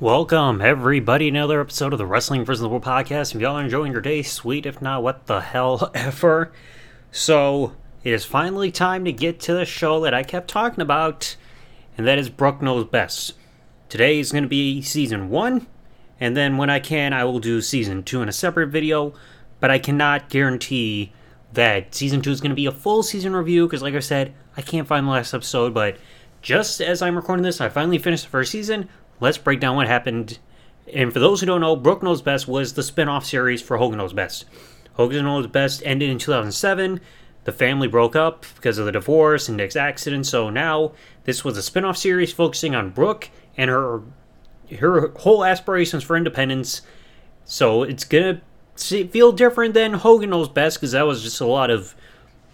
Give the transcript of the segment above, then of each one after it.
Welcome, everybody, another episode of the Wrestling vs. the World podcast. If y'all are enjoying your day, sweet. If not, what the hell ever. So, it is finally time to get to the show that I kept talking about, and that is Brooke Knows Best. Today is going to be season one, and then when I can, I will do season two in a separate video, but I cannot guarantee that season two is going to be a full season review because, like I said, I can't find the last episode, but just as I'm recording this, I finally finished the first season. Let's break down what happened. And for those who don't know, Brooke Knows Best was the spin off series for Hogan Knows Best. Hogan Knows Best ended in 2007. The family broke up because of the divorce and Nick's accident, so now this was a spin off series focusing on Brooke and her her whole aspirations for independence. So it's gonna feel different than Hogan Knows Best because that was just a lot of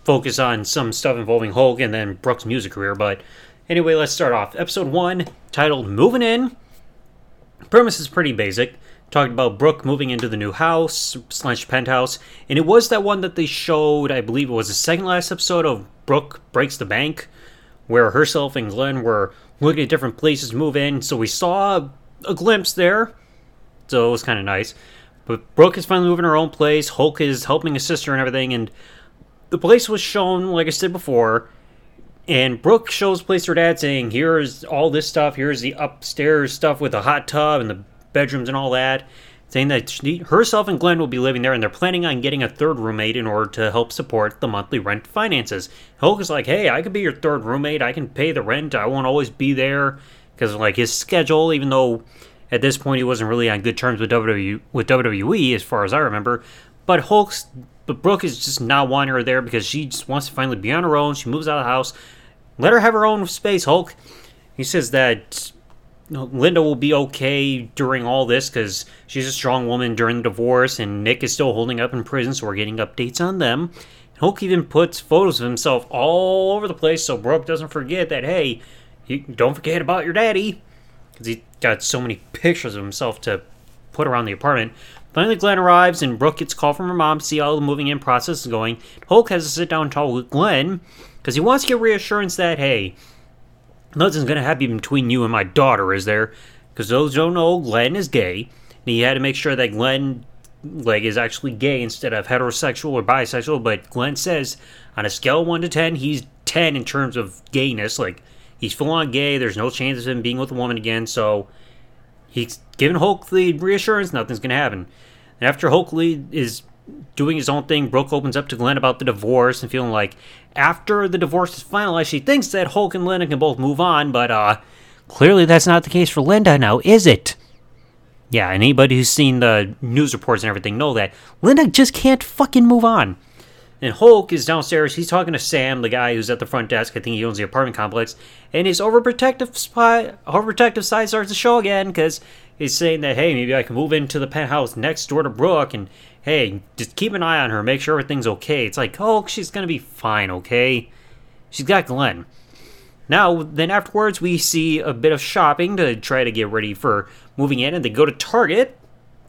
focus on some stuff involving Hulk and then Brooke's music career. But anyway, let's start off. Episode one, titled "Moving In." Premise is pretty basic. Talked about Brooke moving into the new house slash penthouse, and it was that one that they showed. I believe it was the second last episode of Brooke breaks the bank, where herself and Glenn were looking at different places to move in. So we saw a glimpse there. So it was kind of nice. But Brooke is finally moving her own place. Hulk is helping his sister and everything. And the place was shown, like I said before. And Brooke shows place her dad saying, Here's all this stuff. Here's the upstairs stuff with the hot tub and the bedrooms and all that. Saying that she, herself and Glenn will be living there and they're planning on getting a third roommate in order to help support the monthly rent finances. Hulk is like, Hey, I could be your third roommate. I can pay the rent. I won't always be there. Because, like, his schedule, even though at this point, he wasn't really on good terms with WWE, with WWE, as far as I remember. But Hulk's, but Brooke is just not wanting her there because she just wants to finally be on her own. She moves out of the house. Let her have her own space, Hulk. He says that Linda will be okay during all this because she's a strong woman during the divorce, and Nick is still holding up in prison, so we're getting updates on them. Hulk even puts photos of himself all over the place so Brooke doesn't forget that, hey, you, don't forget about your daddy because he got so many pictures of himself to put around the apartment. Finally, Glenn arrives, and Brooke gets a call from her mom to see how the moving in process is going. Hulk has to sit down and talk with Glenn because he wants to get reassurance that, hey, nothing's going to happen between you and my daughter, is there? Because those don't know, Glenn is gay, and he had to make sure that Glenn like is actually gay instead of heterosexual or bisexual. But Glenn says on a scale of one to ten, he's ten in terms of gayness. Like He's full on gay. There's no chance of him being with a woman again. So he's giving Hulk the reassurance nothing's to happen. And after Hulk Lee is doing his own thing, Brooke opens up to Glenn about the divorce and feeling like after the divorce is finalized, she thinks that Hulk and Linda can both move on. But uh, clearly that's not the case for Linda now, is it? Yeah, and anybody who's seen the news reports and everything know that Linda just can't fucking move on. And Hulk is downstairs. He's talking to Sam, the guy who's at the front desk. I think he owns the apartment complex. And his overprotective spy, overprotective side starts to show again because he's saying that hey, maybe I can move into the penthouse next door to Brooke, and hey, just keep an eye on her, make sure everything's okay. It's like oh, she's gonna be fine, okay? She's got Glenn. Now, then afterwards, we see a bit of shopping to try to get ready for moving in, and they go to Target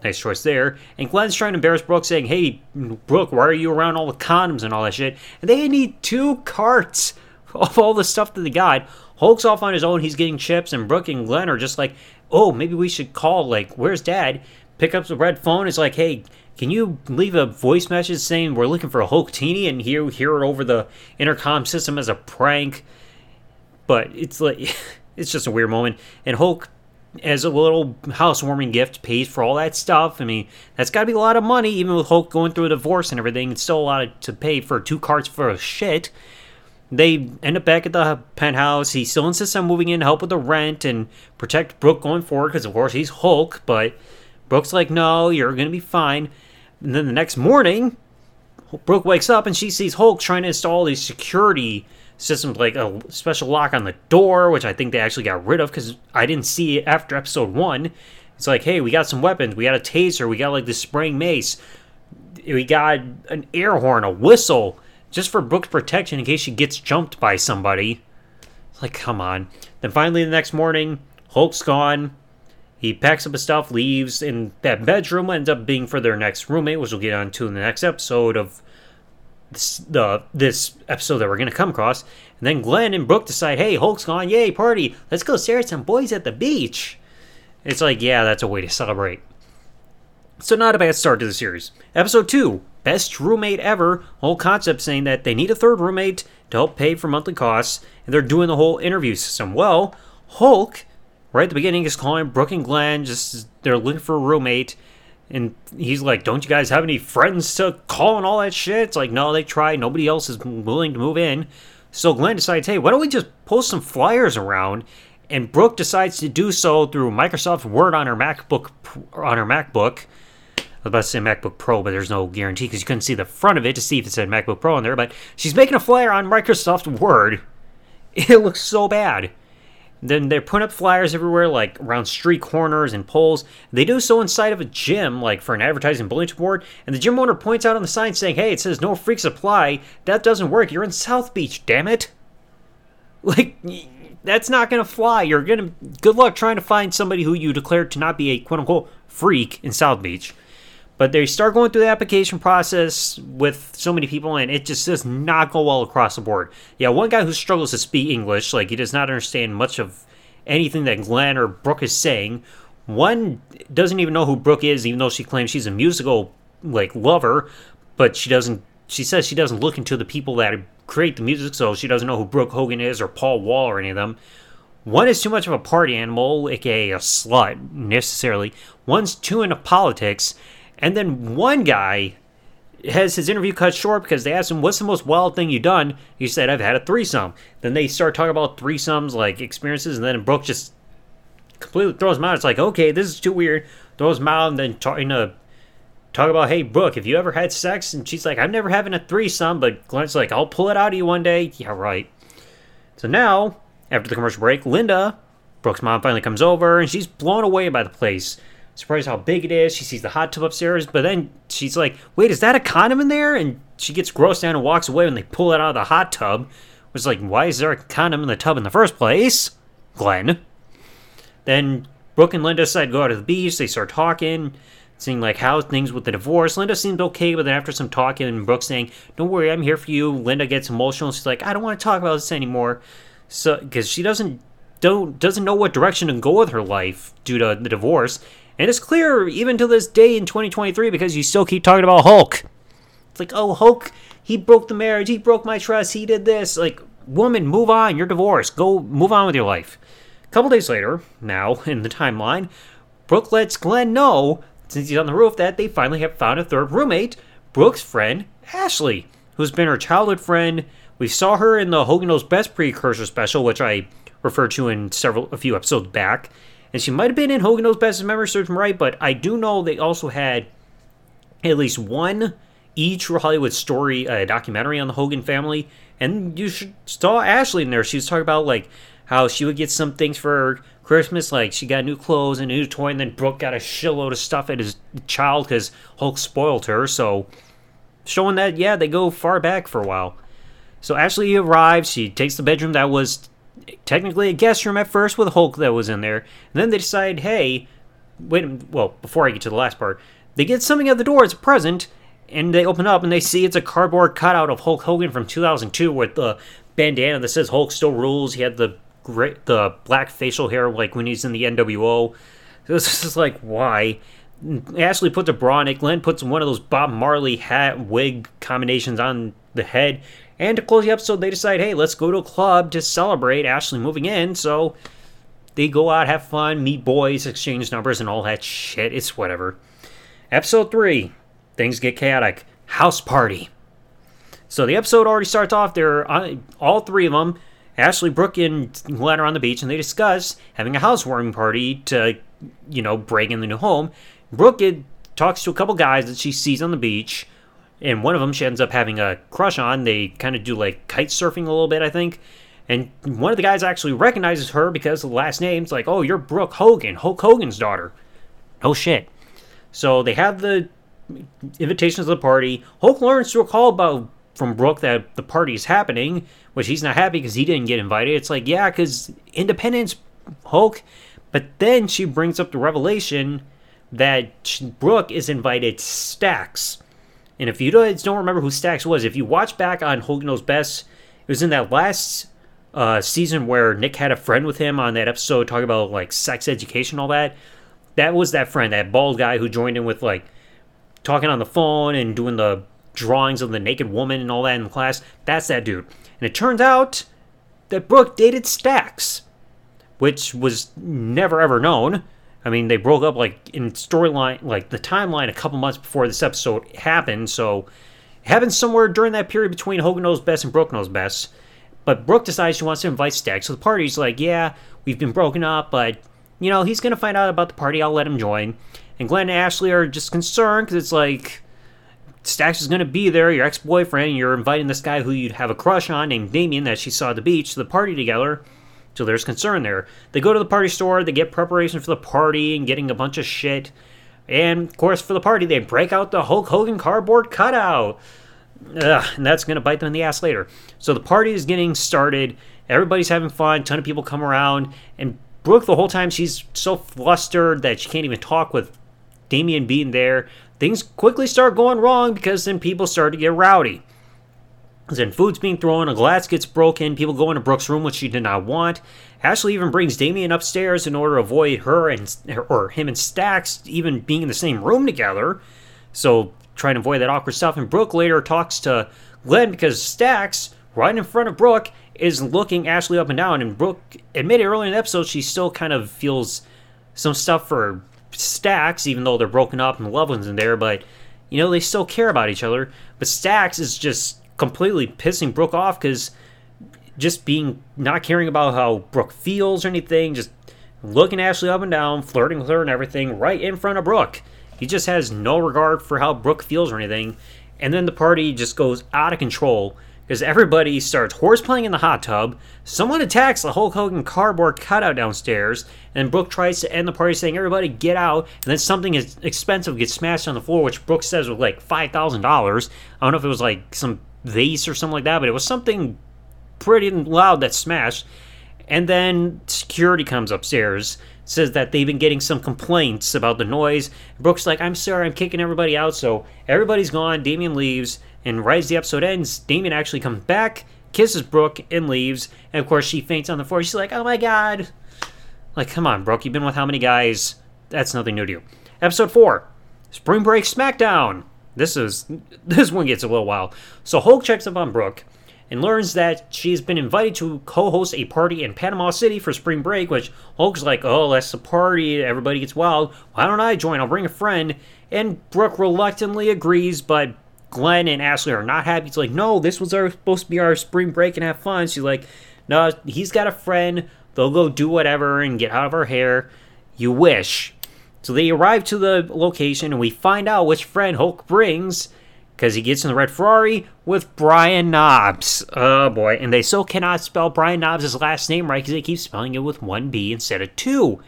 Nice choice there. And Glenn's trying to embarrass Brooke, saying, Hey, Brooke, why are you around all the condoms and all that shit? And they need two carts of all the stuff that they got. Hulk's off on his own, he's getting chips, and Brooke and Glenn are just like, Oh, maybe we should call, like, where's dad? Pick up the red phone, it's like, Hey, can you leave a voice message saying we're looking for a Hulk Teeny and hear, hear it over the intercom system as a prank? But it's like, it's just a weird moment. And Hulk as a little housewarming gift pays for all that stuff. I mean, that's got to be a lot of money, even with Hulk going through a divorce and everything. It's still a lot to pay for two carts for shit. They end up back at the penthouse. He still insists on moving in to help with the rent and protect Brooke going forward because, of course, he's Hulk. But Brooke's like, no, you're going to be fine. And then the next morning, Brooke wakes up and she sees Hulk trying to install these security systems like a special lock on the door, which I think they actually got rid of because I didn't see it after episode one. It's like, hey, we got some weapons. We got a taser. We got like this spraying mace. We got an air horn, a whistle, just for Brooke's protection in case she gets jumped by somebody. It's like, come on. Then finally, the next morning, Hulk's gone. He packs up his stuff, leaves, and that bedroom ends up being for their next roommate, which we'll get on to in the next episode of this, the this episode that we're gonna come across. And then Glenn and Brooke decide, hey, Hulk's gone, yay, party, let's go stare at some boys at the beach. It's like, yeah, that's a way to celebrate. So, not a bad start to the series. Episode 2 Best Roommate Ever. Whole concept saying that they need a third roommate to help pay for monthly costs, and they're doing the whole interview system. Well, Hulk, right at the beginning, is calling Brooke and Glenn, just they're looking for a roommate. And he's like, Don't you guys have any friends to call and all that shit? It's like, No, they tried. Nobody else is willing to move in. So Glenn decides, Hey, why don't we just post some flyers around? And Brooke decides to do so through Microsoft Word on her MacBook. On her MacBook. Was about to say MacBook Pro, but there's no guarantee because you couldn't see the front of it to see if it said MacBook Pro on there. But she's making a flyer on Microsoft Word. It looks so bad. Then they're putting up flyers everywhere, like around street corners and poles. They do so inside of a gym, like for an advertising bulletin board. And the gym owner points out on the sign saying, "Hey, it says no freaks apply. That doesn't work. You're in South Beach, damn it." Like that's not gonna fly. You're gonna good luck trying to find somebody who you declared to not be a quote unquote freak in South Beach. But they start going through the application process with so many people, and it just does not go well across the board. Yeah, one guy who struggles to speak English, like he does not understand much of anything that Glenn or Brooke is saying. One doesn't even know who Brooke is, even though she claims she's a musical like lover, but she doesn't. She says she doesn't look into the people that create the music, so she doesn't know who Brooke Hogan is or Paul Wall or any of them. One is too much of a party animal, aka a slut, necessarily. One's too into politics, and then one guy has his interview cut short because they asked him, What's the most wild thing you've done? He said, I've had a threesome. Then they start talking about threesomes, like experiences, and then Brooke just completely throws him out. It's like, okay, this is too weird. Throws him out and then trying to talk about, hey, Brooke, have you ever had sex? And she's like, I'm never having a threesome, but Glenn's like, I'll pull it out of you one day. Yeah, right. So now, after the commercial break, Linda, Brooke's mom, finally comes over and she's blown away by the place surprised how big it is. She sees the hot tub upstairs, but then she's like, wait, is that a condom in there? And she gets grossed out and walks away when they pull it out of the hot tub. Was like, why is there a condom in the tub in the first place? Glenn. Then Brooke and Linda decide to go out to the beach. They start talking, seeing like how things with the divorce. Linda seems okay, but then after some talking, and Brooke saying, "Don't worry, I'm here for you." Linda gets emotional. She's like, "I don't want to talk about this anymore," so because she doesn't don't doesn't know what direction to go with her life due to the divorce. And it's clear even to this day in 2023 because you still keep talking about Hulk. It's like, oh, Hulk, he broke the marriage, he broke my trust, he did this. Like, woman, move on, you're divorced. Go move on with your life. A couple days later, now in the timeline, Brooke lets Glenn know, since he's on the roof, that they finally have found a third roommate, Brooke's friend, Ashley, who's been her childhood friend. We saw her in the Hogan Knows Best precursor special, which I referred to in several a few episodes back and she might have been in Hogan Knows Best if memory serves right, but I do know they also had at least one E True Hollywood story uh, documentary on the Hogan family, and you should, saw Ashley in there. She was talking about like how she would get some things for Christmas, like she got new clothes and a new toy, and then Brooke got a shitload of stuff at his child because Hulk spoiled her. So showing that yeah, they go far back for a while. So Ashley arrives. She takes the bedroom that was technically a guest room at first with Hulk that was in there, and then they decide, hey, wait, well, before I get to the last part, they get something at the door as a present, and they open up and they see it's a cardboard cutout of Hulk Hogan from 2002 with the bandana that says Hulk still rules. He had the great, the black facial hair like when he's in the NWO. This is like why. Ashley puts a bra on it. Glenn puts one of those Bob Marley hat wig combinations on the head. And to close the episode, they decide, hey, let's go to a club to celebrate Ashley moving in. So they go out, have fun, meet boys, exchange numbers, and all that shit. It's whatever. Episode 3 Things get chaotic. House party. So the episode already starts off there, are uh, all three of them, Ashley, Brooke, and Glenn are on the beach, and they discuss having a housewarming party to, you know, break in the new home. Brooke talks to a couple guys that she sees on the beach and one of them she ends up having a crush on. They kind of do like kite surfing a little bit, I think. And one of the guys actually recognizes her because of the last name. It's like, oh, you're Brooke Hogan, Hulk Hogan's daughter. Oh shit. So they have the invitations to the party. Hulk learns to call about from Brooke that the party is happening, which he's not happy because he didn't get invited. It's like, yeah, because Independence, Hulk. But then she brings up the revelation that Brooke is invited Stacks and if you don't remember who Stacks was, if you watch back on Hogan Knows Best, it was in that last uh, season where Nick had a friend with him on that episode talking about like sex education, all that. that was that friend, that bald guy who joined in with like talking on the phone and doing the drawings of the naked woman and all that in class. That's that dude. And it turns out that Brooke dated Stacks, which was never ever known. I mean, they broke up like in storyline, like the timeline a couple months before this episode happened. So it happened somewhere during that period between Hogan Knows Best and Brooke Knows Best. But Brooke decides she wants to invite Stacks So the party's like, yeah, we've been broken up, but, you know, he's going to find out about the party. I'll let him join. And Glenn and Ashley are just concerned because it's like, Stacks is going to be there, your ex boyfriend. And you're inviting this guy who you'd have a crush on named Damien that she saw at the beach to the party together. So there's concern there. They go to the party store, they get preparation for the party and getting a bunch of shit. And of course, for the party, they break out the Hulk Hogan cardboard cutout. Ugh, and that's going to bite them in the ass later. So the party is getting started. Everybody's having fun. A ton of people come around. And Brooke, the whole time, she's so flustered that she can't even talk with Damien being there. Things quickly start going wrong because then people start to get rowdy. Then food's being thrown, a glass gets broken, people go into Brooke's room, which she did not want. Ashley even brings Damien upstairs in order to avoid her and or him and Stacks even being in the same room together. So trying to avoid that awkward stuff. And Brooke later talks to Glenn because Stacks, right in front of Brooke, is looking Ashley up and down. And Brooke admitted earlier in the episode she still kind of feels some stuff for Stacks, even though they're broken up and the loved ones in there. But you know they still care about each other. But Stacks is just completely pissing Brooke off because just being not caring about how Brooke feels or anything, just looking Ashley up and down, flirting with her and everything right in front of Brooke. He just has no regard for how Brooke feels or anything. And then the party just goes out of control because everybody starts horseplaying in the hot tub. Someone attacks the Hulk Hogan cardboard cutout downstairs, and Brooke tries to end the party saying, Everybody get out. And then something expensive gets smashed on the floor, which Brooke says was like $5,000. I don't know if it was like some vase or something like that, but it was something pretty loud that smashed. And then security comes upstairs says that they've been getting some complaints about the noise. Brooke's like, I'm sorry, I'm kicking everybody out. So everybody's gone. Damien leaves. And right as the episode ends, Damien actually comes back, kisses Brooke, and leaves. And of course, she faints on the floor. She's like, oh my god. Like, come on, Brooke. You've been with how many guys? That's nothing new to you. Episode 4 Spring Break SmackDown. This is this one gets a little wild. So Hulk checks up on Brooke and learns that she's been invited to co-host a party in Panama City for spring break, which Hulk's like, oh, that's a party, everybody gets wild. Why don't I join? I'll bring a friend. And Brooke reluctantly agrees, but Glenn and Ashley are not happy. It's like, no, this was our, supposed to be our spring break and have fun. She's like, no, he's got a friend. They'll go do whatever and get out of her hair. You wish. So they arrive to the location and we find out which friend Hulk brings because he gets in the red Ferrari with Brian Knobbs. Oh boy, and they still cannot spell Brian Knobbs' last name right because they keep spelling it with one B instead of two.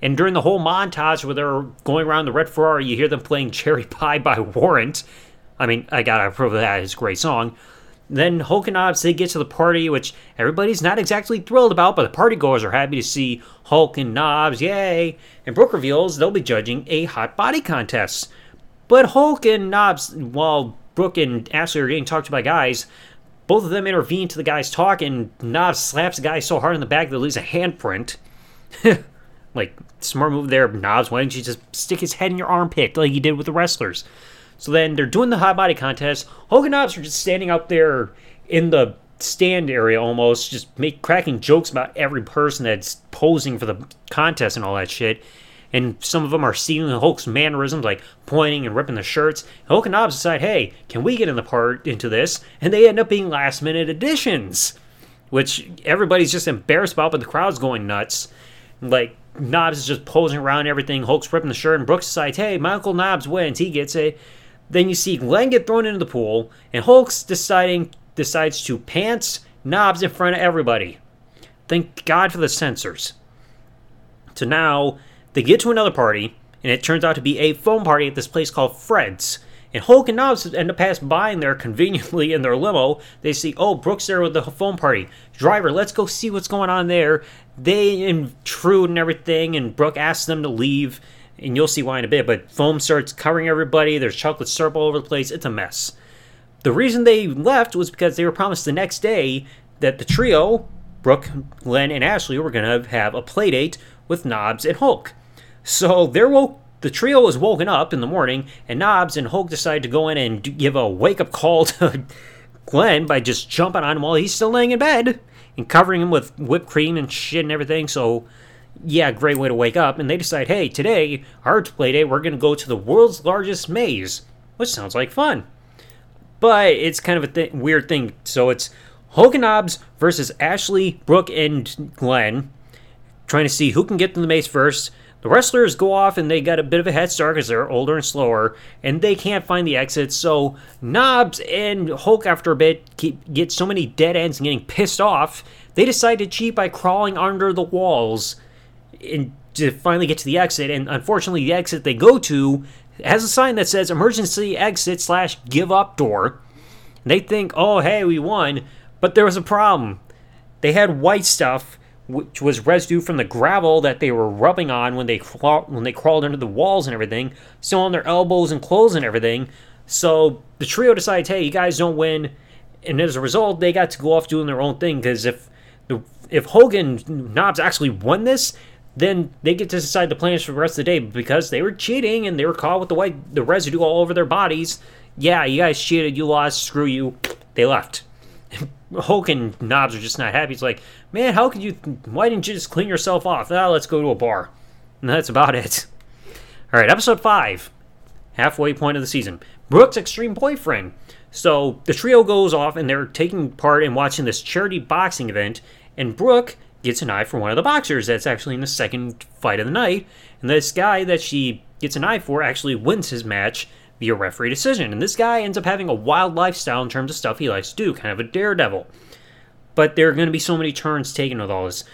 And during the whole montage where they're going around the red Ferrari, you hear them playing Cherry Pie by Warrant. I mean, I gotta approve that. It's a great song. Then Hulk and Knobbs, they get to the party, which everybody's not exactly thrilled about, but the partygoers are happy to see Hulk and Knobbs, yay! And Brooke reveals they'll be judging a hot body contest. But Hulk and Knobbs, while Brooke and Ashley are getting talked to by guys, both of them intervene to the guy's talk, and Knobbs slaps the guy so hard in the back that he leaves a handprint. like, smart move there, Knobbs. Why didn't you just stick his head in your armpit like you did with the wrestlers? So then they're doing the hot body contest. Knobbs are just standing out there in the stand area almost, just make cracking jokes about every person that's posing for the contest and all that shit and some of them are stealing Hulk's mannerisms, like pointing and ripping the shirts. Knobbs decide, hey, can we get in the part into this? And they end up being last minute additions, which everybody's just embarrassed about, but the crowd's going nuts. Like Knobbs is just posing around everything. Hulk's ripping the shirt, and Brooks decides, hey, my Uncle Knobbs wins. He gets it. Then you see Glenn get thrown into the pool, and Hulk's deciding decides to pants Knobbs in front of everybody. Thank God for the censors. So now they get to another party, and it turns out to be a foam party at this place called Fred's. And Hulk and Knobbs end up passing by in there conveniently in their limo. They see, oh, Brooks there with the foam party. Driver, let's go see what's going on there. They intrude and everything, and Brooke asks them to leave, and you'll see why in a bit. But foam starts covering everybody. There's chocolate syrup all over the place. It's a mess. The reason they left was because they were promised the next day that the trio, Brooke, Glenn, and Ashley, were going to have a playdate with Knobbs and Hulk. So they're woke. The trio was woken up in the morning, and Knobbs and Hulk decide to go in and give a wake up call to Glenn by just jumping on him while he's still laying in bed and covering him with whipped cream and shit and everything. So, yeah, great way to wake up. And they decide, hey, today, our play day, we're going to go to the world's largest maze, which sounds like fun. But it's kind of a th- weird thing. So it's and versus Ashley, Brooke, and Glenn, trying to see who can get to the maze first. The wrestlers go off and they got a bit of a head start because they're older and slower, and they can't find the exits. So Knobbs and Hulk, after a bit, keep, get so many dead ends and getting pissed off, they decide to cheat by crawling under the walls and to finally get to the exit. And unfortunately, the exit they go to has a sign that says emergency exit slash give up door. And they think, oh, hey, we won. But there was a problem. They had white stuff which was residue from the gravel that they were rubbing on when they when they crawled under the walls and everything, still on their elbows and clothes and everything. So the trio decides, hey, you guys don't win, and as a result, they got to go off doing their own thing. Because if if Hogan Knobbs actually won this, then they get to decide the plans for the rest of the day because they were cheating and they were caught with the white the residue all over their bodies. Yeah, you guys cheated, you lost, screw you. They left. Hulk and Knobbs are just not happy. It's like, man, how could you? Why didn't you just clean yourself off? Now let's go to a bar. And that's about it. All right, episode five, halfway point of the season. Brooke's extreme boyfriend. So the trio goes off and they're taking part in watching this charity boxing event, and Brooke gets an eye for one of the boxers that's actually in the second fight of the night. And this guy that she gets an eye for actually wins his match via referee decision. And this guy ends up having a wild lifestyle in terms of stuff he likes to do, kind of a daredevil. But there are going to be so many turns taken with all this.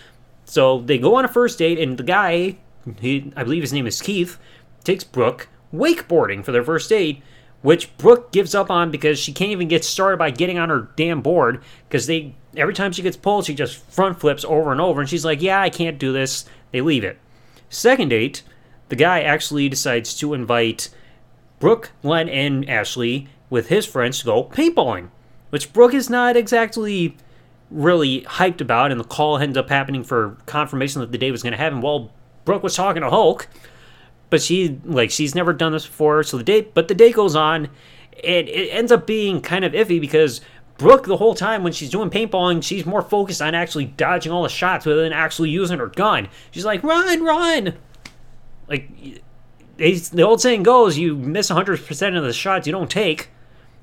So they go on a first date, and the guy, he, I believe his name is Keith, takes Brooke wakeboarding for their first date, which Brooke gives up on because she can't even get started by getting on her damn board because they every time she gets pulled, she just front flips over and over, and she's like, "Yeah, I can't do this." They leave it. Second date, the guy actually decides to invite Brooke, Glenn, and Ashley with his friends to go paintballing, which Brooke is not exactly really hyped about, and the call ends up happening for confirmation that the day was going to happen. Well, Brooke was talking to Hulk, but she like she's never done this before, so the day but the day goes on, and it ends up being kind of iffy because Brooke the whole time when she's doing paintballing, she's more focused on actually dodging all the shots rather than actually using her gun. She's like, run, run! Like the old saying goes, you miss 100% of the shots you don't take.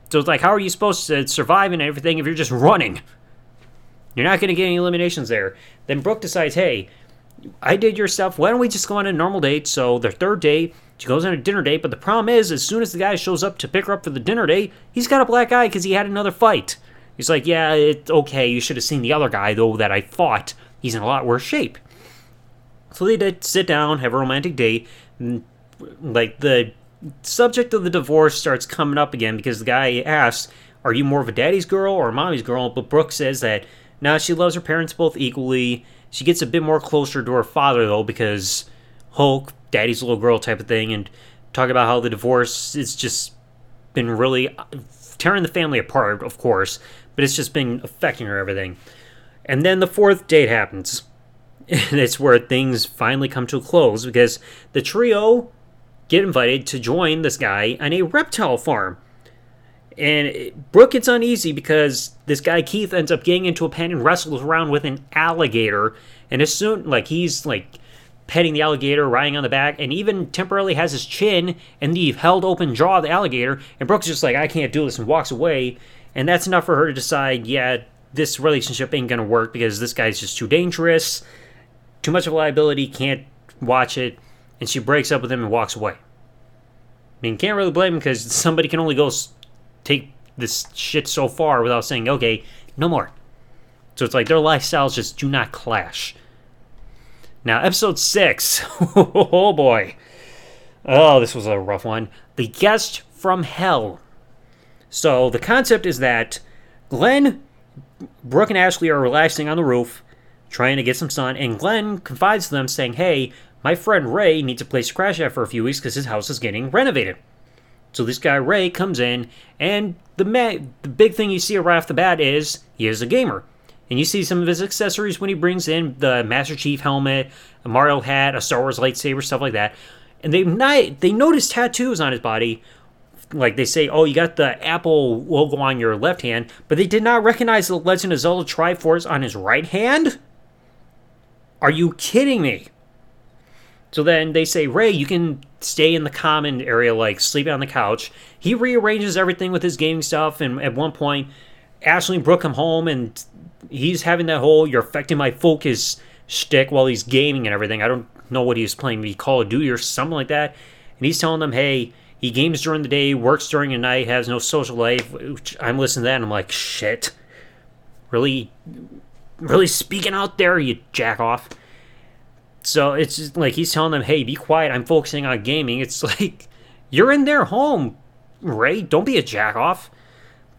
So it's like, how are you supposed to survive and everything if you're just running? You're not going to get any eliminations there. Then Brooke decides, hey, I did your stuff. Why don't we just go on a normal date? So their third date, she goes on a dinner date. But the problem is, as soon as the guy shows up to pick her up for the dinner date, he's got a black eye because he had another fight. He's like, yeah, it's okay. You should have seen the other guy, though, that I fought. He's in a lot worse shape. So they did sit down, have a romantic date. And like the subject of the divorce starts coming up again because the guy asks, "Are you more of a daddy's girl or a mommy's girl?" But Brooke says that now nah, she loves her parents both equally. She gets a bit more closer to her father though because Hulk, daddy's little girl type of thing, and talk about how the divorce has just been really tearing the family apart, of course, but it's just been affecting her everything. And then the fourth date happens. And it's where things finally come to a close because the trio get invited to join this guy on a reptile farm. And Brooke gets uneasy because this guy Keith ends up getting into a pen and wrestles around with an alligator. And as soon like he's like petting the alligator, riding on the back, and even temporarily has his chin and the held open jaw of the alligator. And Brooke's just like, I can't do this, and walks away. And that's enough for her to decide, yeah, this relationship ain't gonna work because this guy's just too dangerous, too much of a liability, can't watch it and she breaks up with him and walks away. I mean, can't really blame him because somebody can only go take this shit so far without saying, okay, no more. So it's like their lifestyles just do not clash. Now, episode six. oh boy. Oh, this was a rough one. The Guest from Hell. So the concept is that Glenn, Brooke, and Ashley are relaxing on the roof, trying to get some sun, and Glenn confides to them saying, Hey, my friend Ray needs a place to crash at for a few weeks because his house is getting renovated. So this guy Ray comes in, and the ma- the big thing you see right off the bat is he is a gamer. and you see some of his accessories when he brings in the Master Chief helmet, a Mario hat, a Star Wars lightsaber, stuff like that. And they not, they notice tattoos on his body. Like they say, oh, you got the Apple logo on your left hand, but they did not recognize the Legend of Zelda Triforce on his right hand. Are you kidding me? So then they say, Ray, you can stay in the common area, like sleep on the couch. He rearranges everything with his gaming stuff, and at one point, Ashley and Brooke come home, and he's having that whole "you're affecting my focus" shtick while he's gaming and everything. I don't know what he was playing, maybe Call of Duty or something like that. And he's telling them, "Hey, he games during the day, works during the night, has no social life." I'm listening to that, and I'm like, "Shit, really, really speaking out there, you jack off." So it's just like he's telling them, "Hey, be quiet. I'm focusing on gaming." It's like you're in their home, Ray. Don't be a jack off.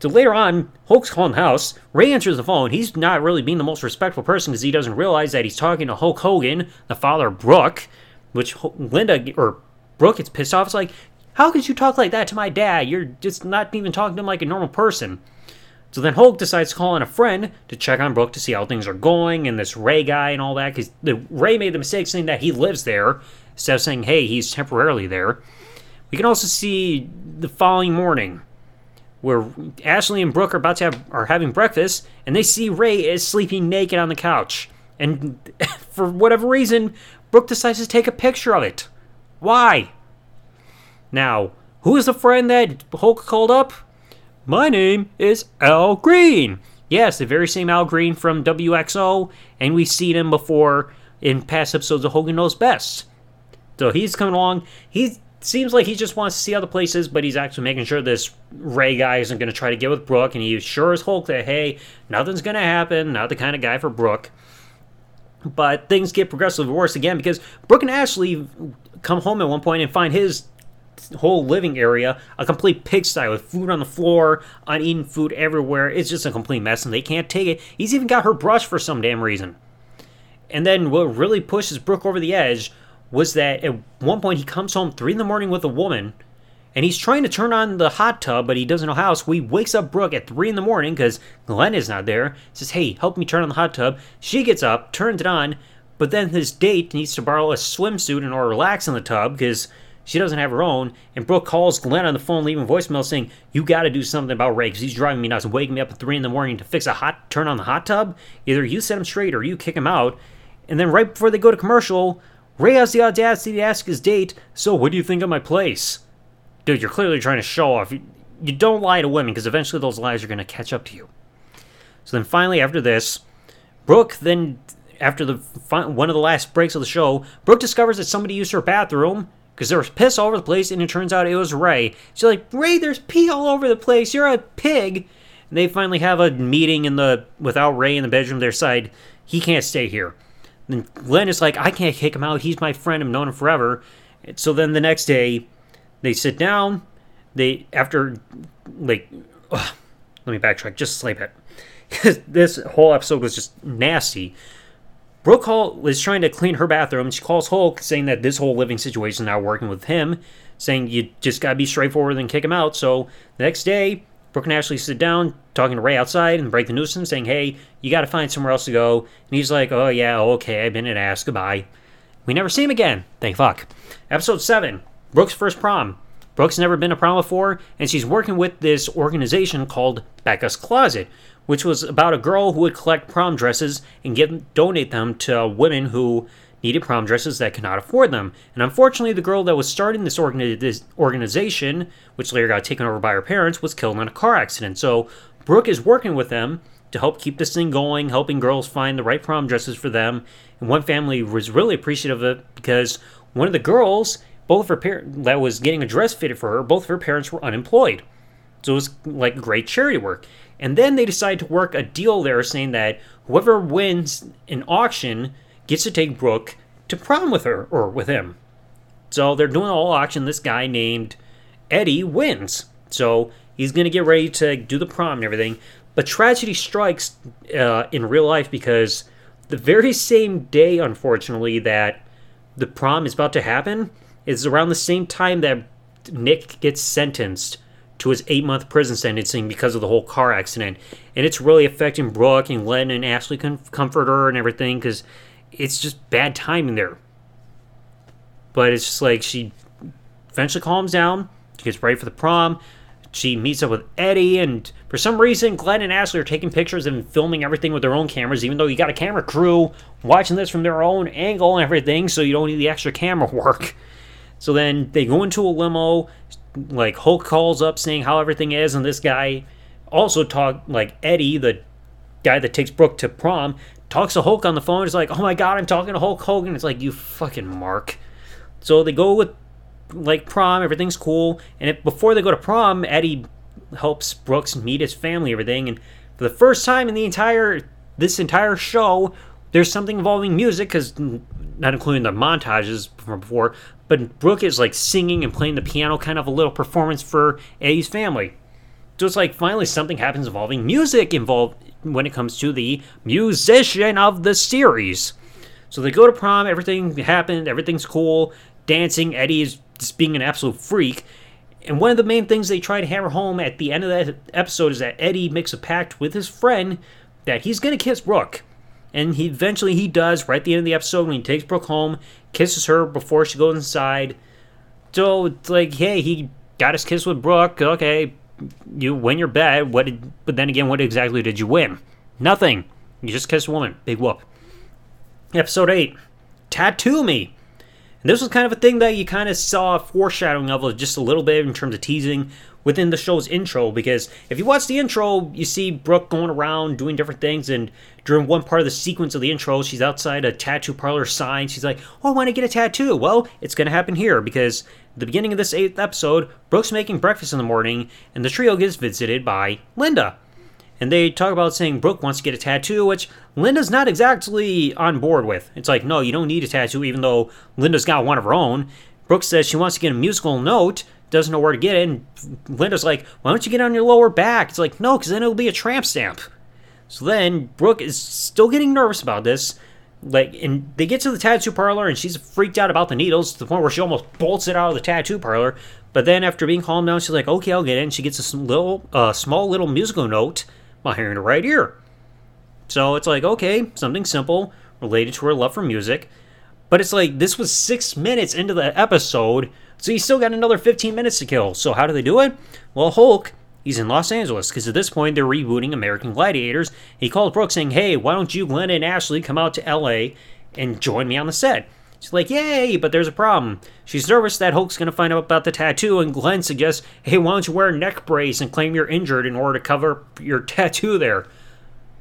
So later on, Hulk's calling the house. Ray answers the phone. He's not really being the most respectful person because he doesn't realize that he's talking to Hulk Hogan, the father of Brooke, which Linda or Brooke gets pissed off. It's like, how could you talk like that to my dad? You're just not even talking to him like a normal person. So then Hulk decides to call in a friend to check on Brooke to see how things are going and this Ray guy and all that because Ray made the mistake saying that he lives there instead of saying hey he's temporarily there. We can also see the following morning where Ashley and Brooke are about to have are having breakfast and they see Ray is sleeping naked on the couch and for whatever reason Brooke decides to take a picture of it. Why? Now, who is the friend that Hulk called up? My name is Al Green. Yes, the very same Al Green from WXO, and we've seen him before in past episodes of Hogan Knows Best. So he's coming along. He seems like he just wants to see other places, but he's actually making sure this Ray guy isn't going to try to get with Brooke, and he sure as Hulk that, hey, nothing's going to happen, not the kind of guy for Brooke. But things get progressively worse again because Brooke and Ashley come home at one point and find his whole living area a complete pigsty with food on the floor, uneaten food everywhere. It's just a complete mess, and they can't take it. He's even got her brush for some damn reason. And then what really pushes Brooke over the edge was that at one point he comes home three in the morning with a woman, and he's trying to turn on the hot tub, but he doesn't know how. So he wakes up Brooke at three in the morning because Glenn is not there. Says, "Hey, help me turn on the hot tub." She gets up, turns it on, but then his date needs to borrow a swimsuit in order to relax in the tub because she doesn't have her own, and Brooke calls Glenn on the phone, leaving voicemail saying, "You got to do something about Ray because he's driving me nuts, waking me up at three in the morning to fix a hot turn on the hot tub. Either you set him straight or you kick him out." And then right before they go to commercial, Ray has the audacity to ask his date, "So what do you think of my place?" Dude, you're clearly trying to show off. You, you don't lie to women because eventually those lies are going to catch up to you. So then finally, after this, Brooke then after the one of the last breaks of the show, Brooke discovers that somebody used her bathroom because there was piss all over the place, and it turns out it was Ray. She's like, Ray, there's pee all over the place. You're a pig. And they finally have a meeting in the without Ray in the bedroom. Their side, he can't stay here. Then Glenn is like, I can't kick him out. He's my friend. I've known him forever. And so then the next day, they sit down. They after like, ugh, let me backtrack just a slight bit. this whole episode was just nasty. Brooke Hall is trying to clean her bathroom. She calls Hulk, saying that this whole living situation is not working with him, saying you just gotta be straightforward and kick him out. So the next day, Brooke and Ashley sit down, talking to Ray outside, and break the nuisance, saying, "Hey, you gotta find somewhere else to go." And he's like, "Oh yeah, okay, I've been an ass. Goodbye." We never see him again. Thank fuck. Episode seven: Brooke's first prom. Brooke's never been to prom before, and she's working with this organization called Becca's Closet, which was about a girl who would collect prom dresses and give donate them to women who needed prom dresses that could not afford them. And unfortunately, the girl that was starting this, organi- this organization, which later got taken over by her parents, was killed in a car accident. So Brooke is working with them to help keep this thing going, helping girls find the right prom dresses for them. And one family was really appreciative of it because one of the girls, both of her parents, that was getting a dress fitted for her, both of her parents were unemployed. So it was like great charity work. And then they decide to work a deal there saying that whoever wins an auction gets to take Brooke to prom with her or with him. So they're doing a whole auction. This guy named Eddie wins. So he's going to get ready to do the prom and everything. But tragedy strikes uh, in real life because the very same day, unfortunately, that the prom is about to happen is around the same time that Nick gets sentenced to his eight month prison sentencing because of the whole car accident. And it's really affecting Brooke and Glenn and Ashley comfort her and everything because it's just bad timing there. But it's just like she eventually calms down, she gets ready for the prom. She meets up with Eddie, and for some reason, Glenn and Ashley are taking pictures and filming everything with their own cameras, even though you got a camera crew watching this from their own angle and everything, so you don't need the extra camera work. So then they go into a limo, like Hulk calls up saying how everything is, and this guy also talk like Eddie, the guy that takes Brooke to prom, talks to Hulk on the phone. It's like, oh my god, I'm talking to Hulk Hogan. It's like you fucking mark. So they go with like prom, everything's cool, and if, before they go to prom, Eddie helps Brooks meet his family, everything, and for the first time in the entire this entire show, there's something involving music because not including the montages from before, but Brooke is like singing and playing the piano, kind of a little performance for Eddie's family. So it's like finally something happens involving music involved when it comes to the musician of the series. So they go to prom, everything happened, everything's cool, dancing, Eddie is just being an absolute freak. And one of the main things they try to hammer home at the end of that episode is that Eddie makes a pact with his friend that he's going to kiss Brooke. And he eventually he does right at the end of the episode when he takes Brooke home, kisses her before she goes inside. So it's like, hey, he got his kiss with Brooke. Okay, you win your bet. What did, but then again, what exactly did you win? Nothing. You just kissed a woman. Big whoop. Episode 8. Tattoo me. And this was kind of a thing that you kind of saw foreshadowing of just a little bit in terms of teasing within the show's intro. Because if you watch the intro, you see Brooke going around doing different things. And during one part of the sequence of the intro, she's outside a tattoo parlor sign. She's like, Oh, I want to get a tattoo. Well, it's going to happen here because the beginning of this eighth episode, Brooke's making breakfast in the morning, and the trio gets visited by Linda. And they talk about saying Brooke wants to get a tattoo, which Linda's not exactly on board with. It's like, no, you don't need a tattoo, even though Linda's got one of her own. Brooke says she wants to get a musical note, doesn't know where to get it, and Linda's like, why don't you get on your lower back? It's like, no, because then it'll be a tramp stamp. So then Brooke is still getting nervous about this. Like, and they get to the tattoo parlor, and she's freaked out about the needles to the point where she almost bolts it out of the tattoo parlor. But then, after being calmed down, she's like, "Okay, I'll get it." And she gets a little, uh, small little musical note hearing it right ear. So it's like, okay, something simple related to her love for music. But it's like, this was six minutes into the episode, so you still got another 15 minutes to kill. So how do they do it? Well, Hulk, he's in Los Angeles, because at this point they're rebooting American Gladiators. He calls Brooke saying, hey, why don't you, Glenn, and Ashley come out to LA and join me on the set? She's like, yay, but there's a problem. She's nervous that Hulk's to find out about the tattoo, and Glenn suggests, hey, why don't you wear a neck brace and claim you're injured in order to cover your tattoo there?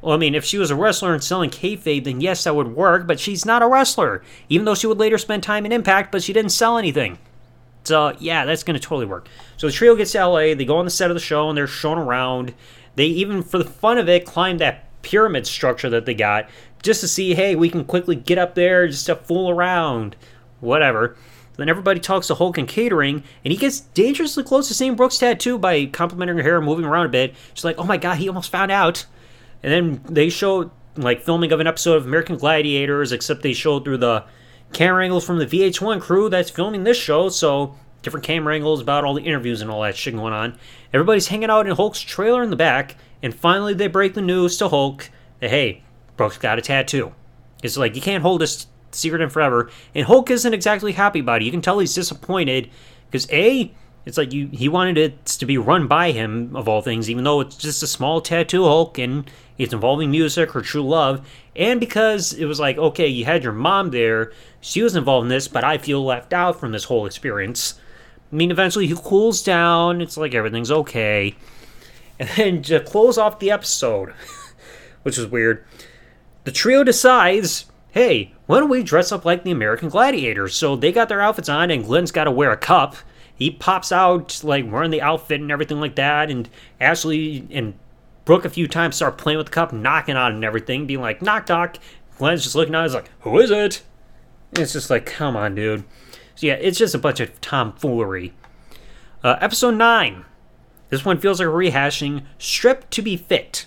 Well, I mean, if she was a wrestler and selling kayfabe, then yes, that would work, but she's not a wrestler, even though she would later spend time in Impact, but she didn't sell anything. So, uh, yeah, that's going to totally work. So the trio gets to LA, they go on the set of the show, and they're shown around. They even, for the fun of it, climb that pyramid structure that they got just to see, hey, we can quickly get up there just to fool around. Whatever. Then everybody talks to Hulk and catering, and he gets dangerously close to seeing Brooke's tattoo by complimenting her hair and moving around a bit. She's like, oh my god, he almost found out. And then they show, like, filming of an episode of American Gladiators, except they show through the camera angles from the VH1 crew that's filming this show, so different camera angles about all the interviews and all that shit going on. Everybody's hanging out in Hulk's trailer in the back, and finally they break the news to Hulk that, hey, Brooke's got a tattoo. It's like you can't hold this secret in forever. And Hulk isn't exactly happy about it. You can tell he's disappointed because a it's like you he wanted it to be run by him of all things, even though it's just a small tattoo Hulk and it's involving music or true love, and because it was like, okay, you had your mom there, she was involved in this, but I feel left out from this whole experience. I mean, eventually he cools down. It's like everything's okay, and then to close off the episode, which was weird the trio decides, hey, why don't we dress up like the American Gladiators? So they got their outfits on, and Glenn's got to wear a cup. He pops out, like, wearing the outfit and everything like that, and Ashley and Brooke a few times start playing with the cup, knocking on and everything, being like, knock, knock. Glenn's just looking at it, like, who is it? And it's just like, come on, dude. So yeah, it's just a bunch of tomfoolery. Uh, episode 9. This one feels like a rehashing, stripped to be fit.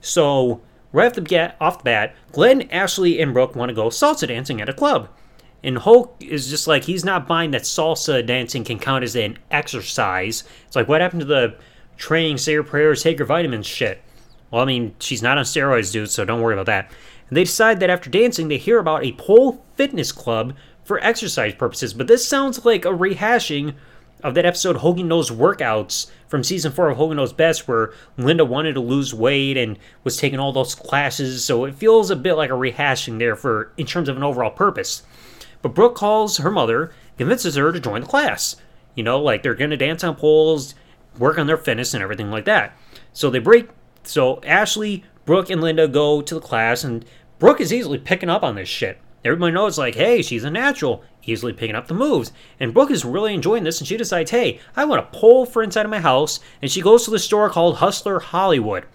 So Right off the, bat, off the bat, Glenn, Ashley, and Brooke want to go salsa dancing at a club. And Hulk is just like, he's not buying that salsa dancing can count as an exercise. It's like, what happened to the training, say your prayers, take your vitamins shit? Well, I mean, she's not on steroids, dude, so don't worry about that. And they decide that after dancing, they hear about a pole fitness club for exercise purposes. But this sounds like a rehashing of that episode Hogan Knows Workouts from season four of Hogan Knows Best, where Linda wanted to lose weight and was taking all those classes. So it feels a bit like a rehashing there for in terms of an overall purpose. But Brooke calls her mother, convinces her to join the class. You know, like they're gonna dance on poles, work on their fitness and everything like that. So they break. So Ashley, Brooke, and Linda go to the class, and Brooke is easily picking up on this shit. Everybody knows, like, hey, she's a natural, easily picking up the moves. And Brooke is really enjoying this, and she decides, hey, I want a pole for inside of my house. And she goes to the store called Hustler Hollywood.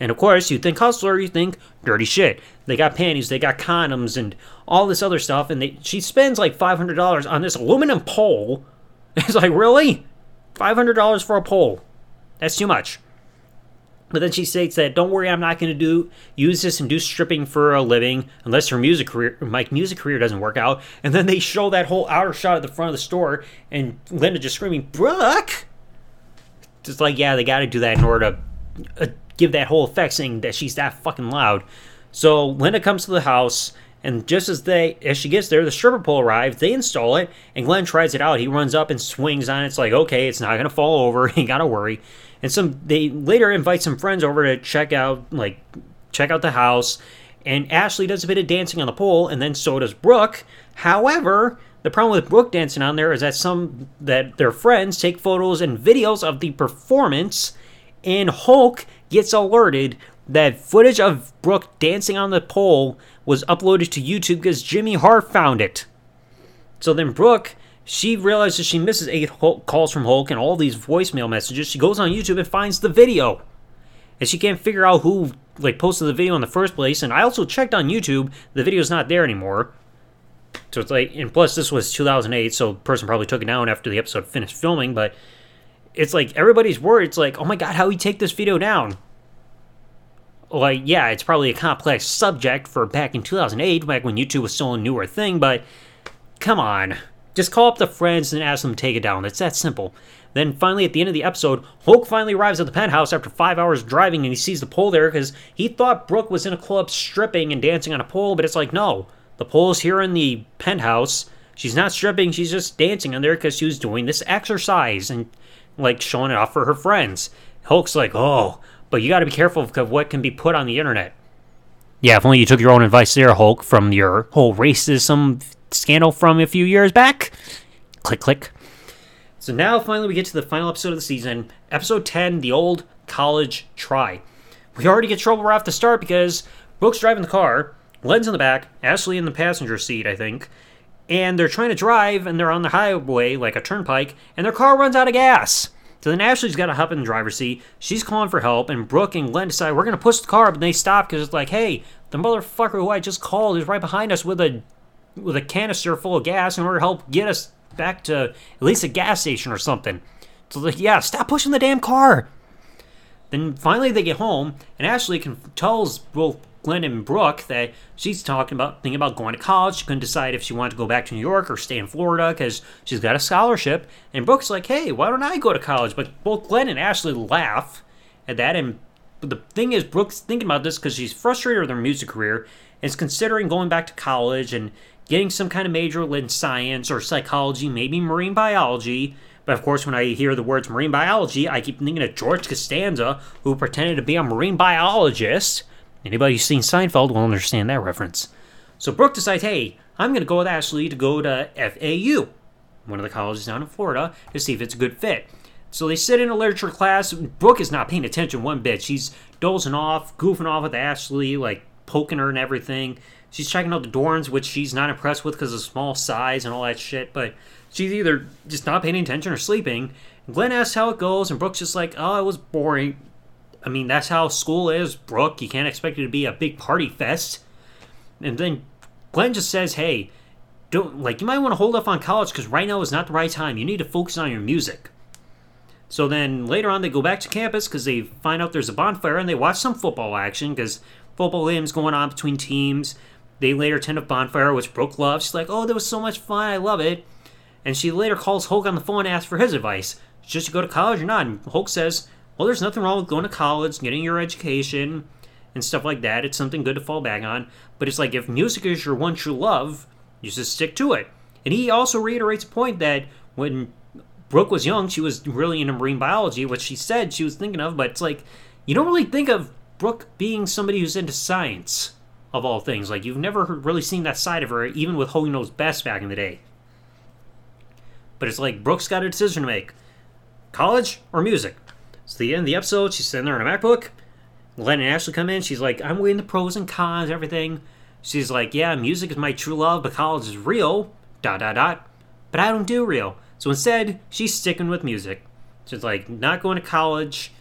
And of course, you think Hustler, you think dirty shit. They got panties, they got condoms, and all this other stuff. And they, she spends like $500 on this aluminum pole. It's like, really? $500 for a pole. That's too much. But then she states that, "Don't worry, I'm not going to do use this and do stripping for a living unless her music career, my music career doesn't work out." And then they show that whole outer shot at the front of the store, and Linda just screaming, "Brooke!" Just like, yeah, they got to do that in order to uh, give that whole effect, saying that she's that fucking loud. So Linda comes to the house, and just as they as she gets there, the stripper pole arrives. They install it, and Glenn tries it out. He runs up and swings on it. It's like, okay, it's not gonna fall over. You gotta worry and some they later invite some friends over to check out like check out the house and ashley does a bit of dancing on the pole and then so does brooke however the problem with brooke dancing on there is that some that their friends take photos and videos of the performance and hulk gets alerted that footage of brooke dancing on the pole was uploaded to youtube because jimmy hart found it so then brooke she realizes she misses eight Hulk calls from Hulk and all these voicemail messages. She goes on YouTube and finds the video. And she can't figure out who like posted the video in the first place. And I also checked on YouTube, the video's not there anymore. So it's like, and plus this was 2008, so the person probably took it down after the episode finished filming. But it's like everybody's worried. It's like, oh my god, how we take this video down? Like, yeah, it's probably a complex subject for back in 2008, back when YouTube was still a newer thing. But come on. Just call up the friends and ask them to take it down. It's that simple. Then finally, at the end of the episode, Hulk finally arrives at the penthouse after five hours driving and he sees the pole there because he thought Brooke was in a club stripping and dancing on a pole, but it's like, no, the pole's here in the penthouse. She's not stripping, she's just dancing on there because she was doing this exercise and like showing it off for her friends. Hulk's like, oh, but you gotta be careful of what can be put on the internet. Yeah, if only you took your own advice there, Hulk, from your whole racism scandal from a few years back. Click, click. So now finally we get to the final episode of the season, episode 10, the old college try. We already get trouble right off the start because Brooke's driving the car, Glenn's in the back, Ashley in the passenger seat, I think, and they're trying to drive and they're on the highway like a turnpike, and their car runs out of gas. So then Ashley's got to hop in the driver's seat. She's calling for help, and Brooke and Glenn decide we're going to push the car, but they stop because it's like, hey, the motherfucker who I just called is right behind us with a with a canister full of gas in order to help get us back to at least a gas station or something. So like, yeah, stop pushing the damn car. Then finally they get home, and Ashley can, tells both Glenn and Brooke that she's talking about thinking about going to college. She couldn't decide if she wanted to go back to New York or stay in Florida because she's got a scholarship. And Brooke's like, "Hey, why don't I go to college?" But both Glenn and Ashley laugh at that. And the thing is, Brooke's thinking about this because she's frustrated with her music career and is considering going back to college and getting some kind of major in science or psychology, maybe marine biology. But of course, when I hear the words marine biology, I keep thinking of George Costanza, who pretended to be a marine biologist. Anybody who's seen Seinfeld will understand that reference. So Brooke decides, hey, I'm going to go with Ashley to go to FAU, one of the colleges down in Florida, to see if it's a good fit. So they sit in a literature class. Brooke is not paying attention one bit. She's dozing off, goofing off with Ashley, like poking her and everything. She's checking out the dorms, which she's not impressed with because of small size and all that shit. But she's either just not paying attention or sleeping. Glenn asks how it goes, and Brooke's just like, "Oh, it was boring." I mean, that's how school is, Brooke. You can't expect it to be a big party fest. And then Glenn just says, "Hey, don't like you might want to hold off on college because right now is not the right time. You need to focus on your music." So then later on, they go back to campus because they find out there's a bonfire and they watch some football action because football games going on between teams. They later attend a bonfire, which Brooke loves. She's like, oh, that was so much fun. I love it. And she later calls Hulk on the phone and asks for his advice. Just to go to college or not? And Hulk says, well, there's nothing wrong with going to college, getting your education, and stuff like that. It's something good to fall back on. But it's like if music is your one true love, you just stick to it. And he also reiterates a point that when Brooke was young, she was really into marine biology, which she said she was thinking of, but it's like you don't really think of Brooke being somebody who's into science of all things. Like you've never really seen that side of her, even with Hogan Knows Best back in the day. But it's like Brooke's got a decision to make: college or music. So the end of the episode, she's sitting there on a MacBook. Glenn and Ashley come in. She's like, "I'm weighing the pros and cons, everything." She's like, "Yeah, music is my true love, but college is real." Dot dot dot. But I don't do real. So instead, she's sticking with music. She's like, not going to college.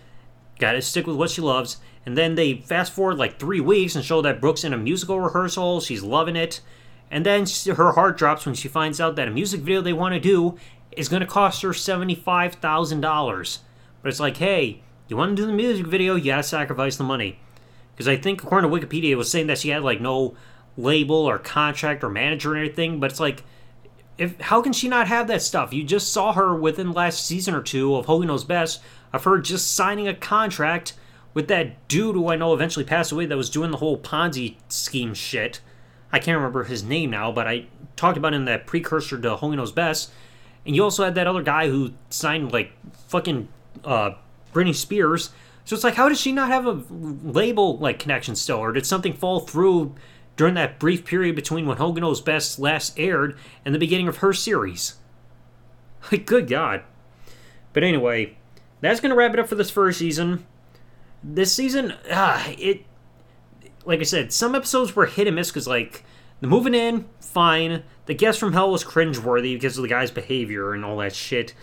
Got to stick with what she loves. And then they fast forward like three weeks and show that Brooke's in a musical rehearsal. She's loving it. And then she, her heart drops when she finds out that a music video they want to do is going to cost her $75,000. But it's like, hey, you want to do the music video? You got to sacrifice the money. Because I think, according to Wikipedia, it was saying that she had like no label or contract or manager or anything. But it's like, if how can she not have that stuff? You just saw her within last season or two of Hogan Knows Best of her just signing a contract with that dude who I know eventually passed away that was doing the whole Ponzi scheme shit. I can't remember his name now, but I talked about him in that precursor to Hogan Knows Best. And you also had that other guy who signed like fucking uh, Britney Spears. So it's like, how does she not have a label like connection still, or did something fall through during that brief period between when Hogan Knows Best last aired and the beginning of her series? Like, good God. But anyway, that's gonna wrap it up for this first season. This season, ah, it like I said, some episodes were hit and miss because like the moving in, fine. The guest from hell was cringeworthy because of the guy's behavior and all that shit.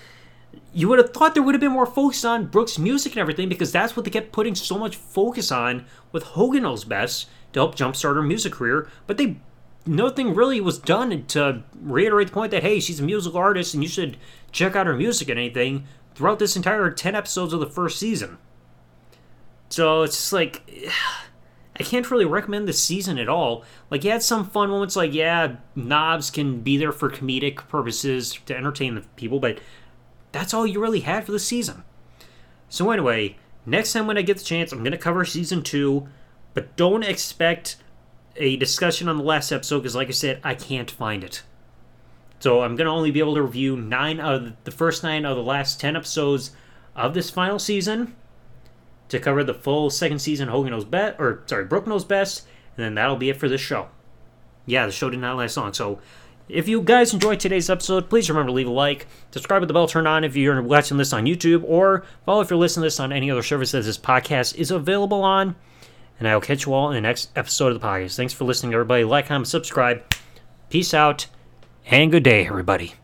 You would have thought there would have been more focus on Brooke's music and everything because that's what they kept putting so much focus on with Hogan Best to help jumpstart her music career. But they nothing really was done to reiterate the point that hey, she's a musical artist and you should check out her music and anything throughout this entire ten episodes of the first season. So it's just like I can't really recommend this season at all. Like, you had some fun moments, like, yeah, Knobbs can be there for comedic purposes to entertain the people, but that's all you really had for the season. So, anyway, next time when I get the chance, I'm going to cover season two, but don't expect a discussion on the last episode because, like I said, I can't find it. So, I'm going to only be able to review nine of the first nine of the last 10 episodes of this final season to cover the full second season Hogan Knows Best, or sorry, Brooke Knows Best, and then that'll be it for this show. Yeah, the show did not last long, so if you guys enjoyed today's episode, please remember to leave a like, subscribe with the bell turned on if you're watching this on YouTube, or follow if you're listening to this on any other service that this podcast is available on. And I will catch you all in the next episode of the podcast. Thanks for listening, everybody. Like, comment, subscribe. Peace out, and good day, everybody.